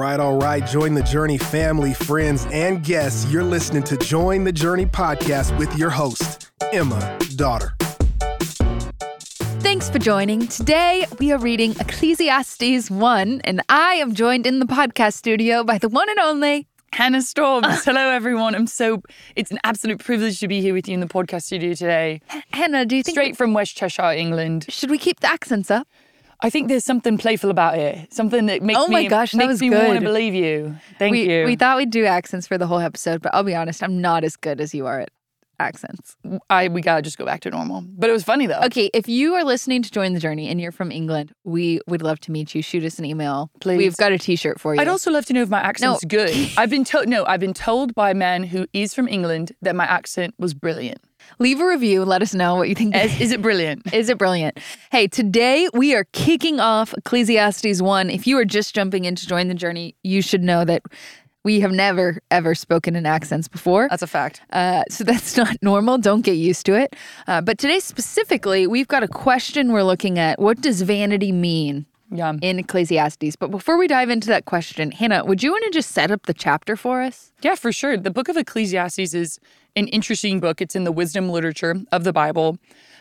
right, all right. Join the Journey family, friends, and guests. You're listening to Join the Journey podcast with your host, Emma Dotter. Thanks for joining. Today we are reading Ecclesiastes 1, and I am joined in the podcast studio by the one and only Hannah Staubs. Hello, everyone. I'm so, it's an absolute privilege to be here with you in the podcast studio today. Hannah. Do you think Straight from West Cheshire, England. should we keep the accents up? I think there's something playful about it. Something that makes Oh my me, gosh, that makes was me want to believe you. Thank we you. we thought we'd do accents for the whole episode, but I'll be honest, I'm not as good as you are at accents. I we gotta just go back to normal. But it was funny though. Okay, if you are listening to Join the Journey and you're from England, we would love to meet you. Shoot us an email. Please. We've got a t-shirt for you. I'd also love to know if my accent's good. I've been told no, I've been told by a man who is from England that my accent was brilliant. Leave a review and let us know what you think. Is, is it brilliant? Is it brilliant? Hey, today we are kicking off Ecclesiastes 1. If you are just jumping in to join the journey, you should know that we have never, ever spoken in accents before. That's a fact. Uh, so that's not normal. Don't get used to it. Uh, but today, specifically, we've got a question we're looking at. What does vanity mean Yeah. in Ecclesiastes? But before we dive into that question, Hannah, would you want to just set up the chapter for us? Yeah, for sure. The book of Ecclesiastes is an interesting book. It's in the wisdom literature of the Bible,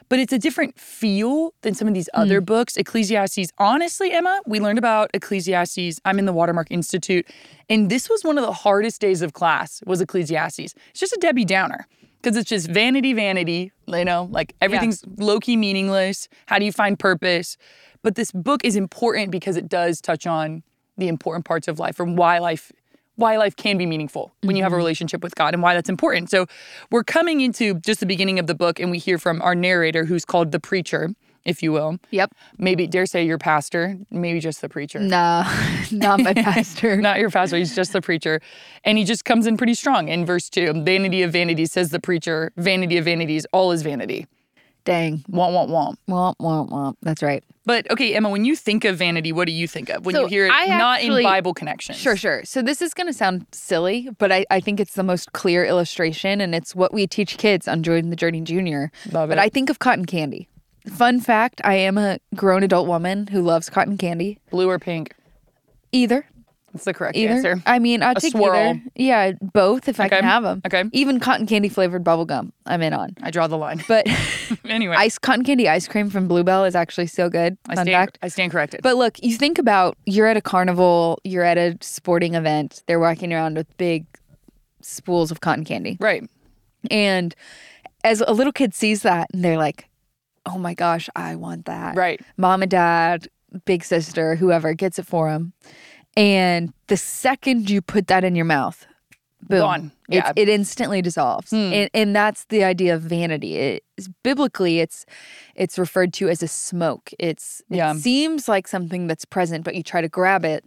but it's a different feel than some of these hmm. other books. Ecclesiastes, honestly, Emma, we learned about Ecclesiastes. I'm in the Watermark Institute, and this was one of the hardest days of class was Ecclesiastes. It's just a Debbie Downer because it's just vanity, vanity, you know, like everything's low key meaningless. How do you find purpose? But this book is important because it does touch on the important parts of life and why life why life can be meaningful when you have a mm-hmm. relationship with God and why that's important. So we're coming into just the beginning of the book and we hear from our narrator who's called the preacher, if you will. Yep. Maybe dare say your pastor, maybe just the preacher. No, not my pastor. Not your pastor, he's just the preacher. And he just comes in pretty strong in verse 2. Vanity of vanities, says the preacher. Vanity of vanities, all is vanity. Dang. Womp, womp, womp. Womp, womp, womp. That's right. But okay, Emma, when you think of vanity, what do you think of? When So you hear it I not actually- in Bible connections. Sure, sure. So this is going to sound silly, but I, I think it's the most clear illustration, and it's what we teach kids on Join the Journey Junior. Love it. But. I think of cotton candy. Fun fact I am a grown adult woman who loves cotton candy. Blue or pink? Either. That's the correct Either. answer. I mean, I'll A take swirl. either. Yeah, both if I can have them. Okay. Even cotton candy flavored bubble gum, I'm in on. I draw the line. But anyway, ice cotton candy ice cream from Blue Bell is actually so good. I Fun stand, fact. I stand corrected. But look, you think about you're at a carnival, you're at a sporting event, they're walking around with big spools of cotton candy. right. And as a little kid sees that and they're like, oh my gosh, I want that. Right. Mom and dad, big sister, whoever gets it for them. And the second you put that in your mouth, boom, Gone. It, Yeah. Hmm. it instantly dissolves. And, and that's the idea of vanity. It, biblically, it's it's referred to as a smoke. It's it Yeah. seems like something that's present, but you try to grab it,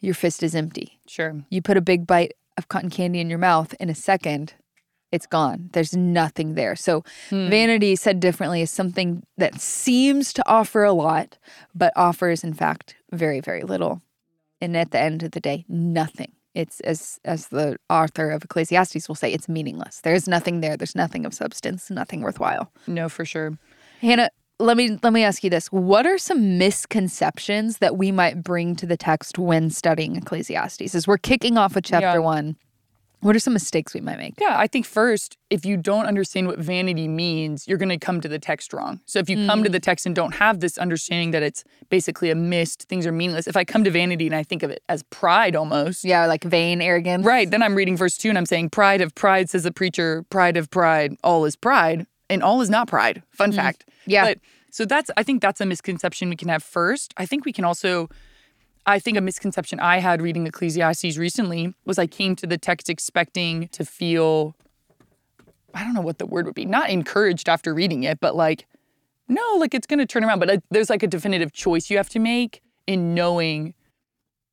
your fist is empty. Sure. You put a big bite of cotton candy in your mouth in a second, it's gone. There's nothing there. So, hmm. vanity, said differently, is something that seems to offer a lot, but offers, in fact, very, very little. And at the end of the day, nothing. It's as as the author of Ecclesiastes will say, it's meaningless. There's nothing there. There's nothing of substance, nothing worthwhile. No, for sure. Hannah, let me let me ask you this. What are some misconceptions that we might bring to the text when studying Ecclesiastes? As we're kicking off with chapter Yeah. one, what are some mistakes we might make? Yeah, I think first, if you don't understand what vanity means, you're going to come to the text wrong. So if you come to Mm. the text and don't have this understanding that it's basically a mist, things are meaningless. If I come to vanity and I think of it as pride almost, Yeah, like vain, arrogance. right, then I'm reading verse 2 and I'm saying pride of pride says the preacher, pride of pride, all is pride, and all is not pride. Fun fact. Mm. Yeah. But so that's I think that's a misconception we can have first. I think we can also I think a misconception I had reading Ecclesiastes recently was I came to the text expecting to feel I don't know what the word would be, not encouraged after reading it, but like no, like it's going to turn around, but uh, there's like a definitive choice you have to make in knowing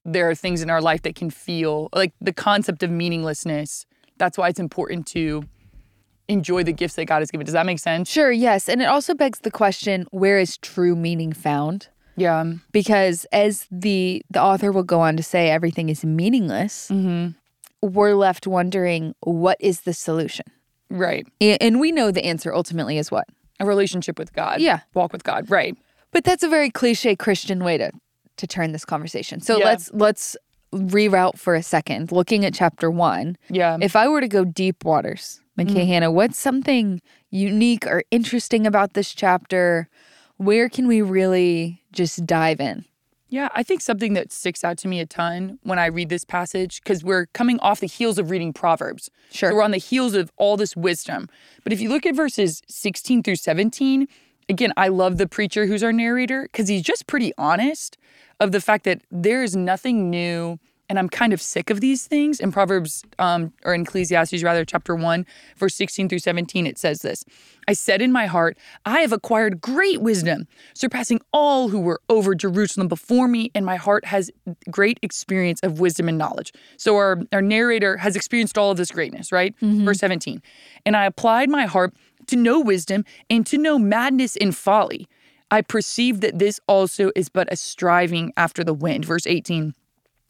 there are things in our life that can feel like the concept of meaninglessness. That's why it's important to enjoy the gifts that God has given. Does that make sense? Sure, yes. And it also begs the question, where is true meaning found? Yeah. Because as the the author will go on to say everything is meaningless, Mm-hmm. we're left wondering what is the solution? Right. And we know the answer ultimately is what? A relationship with God. Yeah. Walk with God. Right. But that's a very cliche Christian way to to turn this conversation. So Yeah. let's let's reroute for a second, looking at chapter one. Yeah. If I were to go deep waters, McKay Hannah, what's something unique or interesting about this chapter? Where can we really just dive in? Yeah, I think something that sticks out to me a ton when I read this passage, because we're coming off the heels of reading Proverbs. Sure. So we're on the heels of all this wisdom. But if you look at verses 16 through 17, again, I love the preacher who's our narrator because he's just pretty honest of the fact that there is nothing new and I'm kind of sick of these things. In Proverbs, um, or in Ecclesiastes, rather, chapter 1, verse 16 through 17, it says this I said in my heart, I have acquired great wisdom, surpassing all who were over Jerusalem before me, and my heart has great experience of wisdom and knowledge. So our, our narrator has experienced all of this greatness, right? Verse 17. And I applied my heart to know wisdom and to know madness and folly. I perceived that this also is but a striving after the wind. Verse 18.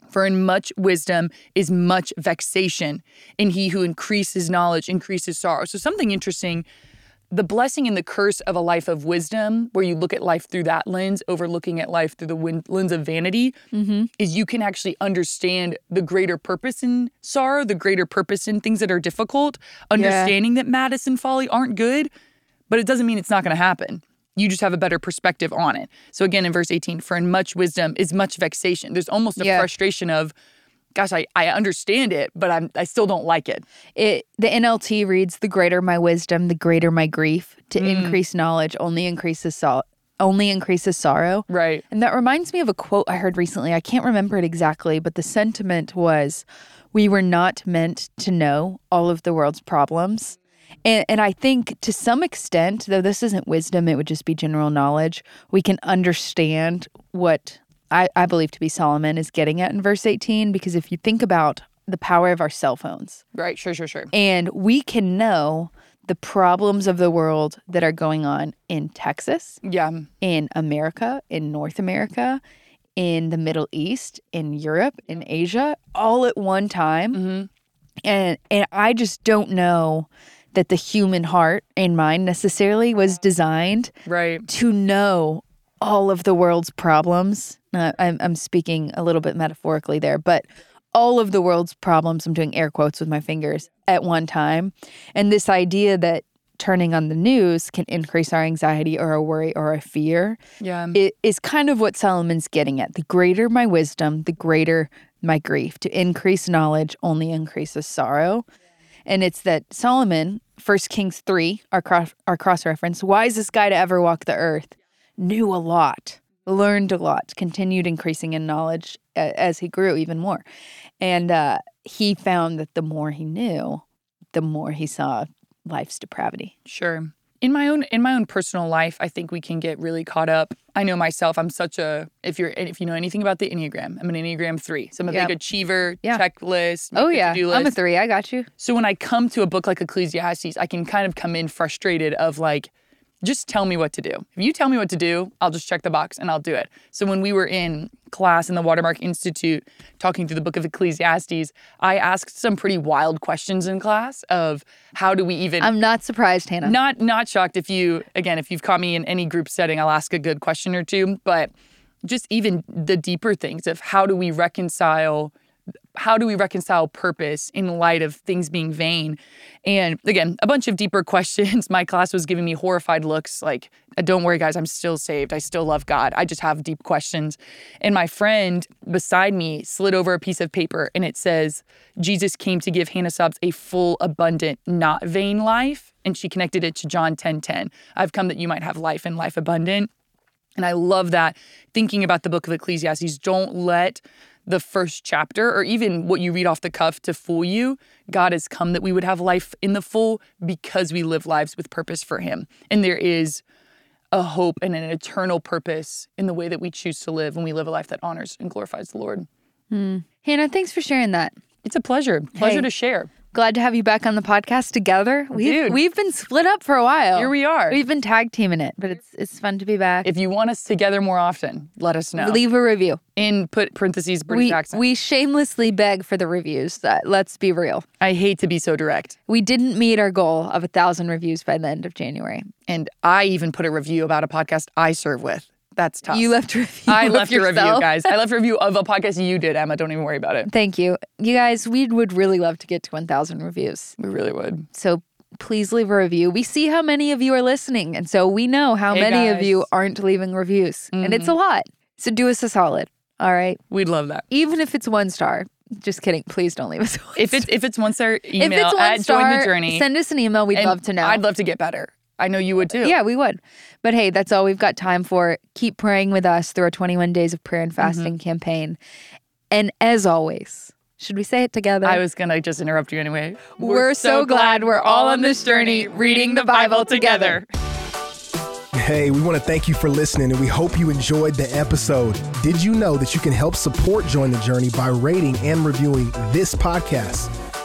For in much wisdom is much vexation, and he who increases knowledge increases sorrow. So, something interesting the blessing and the curse of a life of wisdom, where you look at life through that lens, over looking at life through the win- lens of vanity, mm-hmm. is you can actually understand the greater purpose in sorrow, the greater purpose in things that are difficult, understanding that madness and folly aren't good, but it doesn't mean it's not going to happen. You just have a better perspective on it. So again, in verse 18, for in much wisdom is much vexation. There's almost a Yeah. frustration of, gosh, I, I understand it, but I'm, I still don't like it. It the NLT reads, "The greater my wisdom, the greater my grief. To mm. increase knowledge only increases so- only increases sorrow." Right. And that reminds me of a quote I heard recently. I can't remember it exactly, but the sentiment was, "We were not meant to know all of the world's problems." And, and I think to some extent, though this isn't wisdom, it would just be general knowledge, we can understand what I, I believe to be Solomon is getting at in verse 18. Because if you think about the power of our cell phones, Right. Sure, sure, sure. and we can know the problems of the world that are going on in Texas, Yeah. in America, in North America, in the Middle East, in Europe, in Asia, all at one time. Mm-hmm. And and I just don't know that the human heart and mind necessarily was designed Right. to know all of the world's problems. Uh, I'm, I'm speaking a little bit metaphorically there, but all of the world's problems, I'm doing air quotes with my fingers at one time. And this idea that turning on the news can increase our anxiety or a worry or a fear Yeah. it is kind of what Solomon's getting at. The greater my wisdom, the greater my grief. To increase knowledge only increases sorrow. And it's that Solomon, 1 Kings 3, our cross, our cross reference, wisest guy to ever walk the earth, knew a lot, learned a lot, continued increasing in knowledge as he grew even more. And uh, he found that the more he knew, the more he saw life's depravity. Sure. In my own in my own personal life, I think we can get really caught up. I know myself. I'm such a if you're if you know anything about the enneagram, I'm an enneagram three. So I'm a Yeah. big achiever, Yeah. checklist. Oh, yeah. to-do I'm a three. I got you. So when I come to a book like Ecclesiastes, I can kind of come in frustrated of like, just tell me what to do. If you tell me what to do, I'll just check the box and I'll do it. So when we were in class in the Watermark Institute talking through the book of Ecclesiastes, I asked some pretty wild questions in class of how do we even I'm not surprised, Hannah. not not shocked if you again if you've caught me in any group setting i'll ask a good question or two but just even the deeper things of how do we reconcile how do we reconcile purpose in light of things being vain? And again a bunch of deeper questions. My class was giving me horrified looks like don't worry guys i'm still saved. I still love god. I just have deep questions. And my friend beside me slid over a piece of paper and it says jesus came to give hannah Staubs a full abundant not vain life. And she connected it to john 10 10 i've come that you might have life and life abundant. And I love that thinking about the book of Ecclesiastes. Don't let the first chapter or even what you read off the cuff to fool you. God has come that we would have life in the full because we live lives with purpose for Him. And there is a hope and an eternal purpose in the way that we choose to live when we live a life that honors and glorifies the Lord. Hmm. Hannah, thanks for sharing that. It's a pleasure. Pleasure Hey. to share. Glad to have you back on the podcast together. We've, Dude. we've been split up for a while. Here we are. We've been tag teaming it, but it's it's fun to be back. If you want us together more often, let us know. Leave a review. in put parentheses British We, accent. we shamelessly beg for the reviews. Uh, let's be real. I hate to be so direct. We didn't meet our goal of a thousand reviews by the end of January. And I even put a review about a podcast I serve with. That's tough. You left a review. I left a review, guys. I left a review of a podcast you did, Emma. Don't even worry about it. Thank you. You guys, we would really love to get to 1,000 reviews. We really would. So please leave a review. We see how many of you are listening. And so we know how Hey, many of you aren't leaving reviews. And it's a mm-hmm. lot. So do us a solid. All right. We'd love that. Even if it's one star. Just kidding. Please don't leave us If it's if it's one star email if it's one at star, join the journey, send us an email. We'd love to know. I'd love to get better. I know you would too. Yeah, we would. But hey, that's all we've got time for. Keep praying with us through our 21 days of prayer and fasting Mm-hmm. campaign. And as always, should we say it together? I was gonna just interrupt you anyway. We're so glad we're all on this journey reading the Bible together. Hey, we want to thank you for listening and we hope you enjoyed the episode. Did you know that you can help support Join the Journey by rating and reviewing this podcast?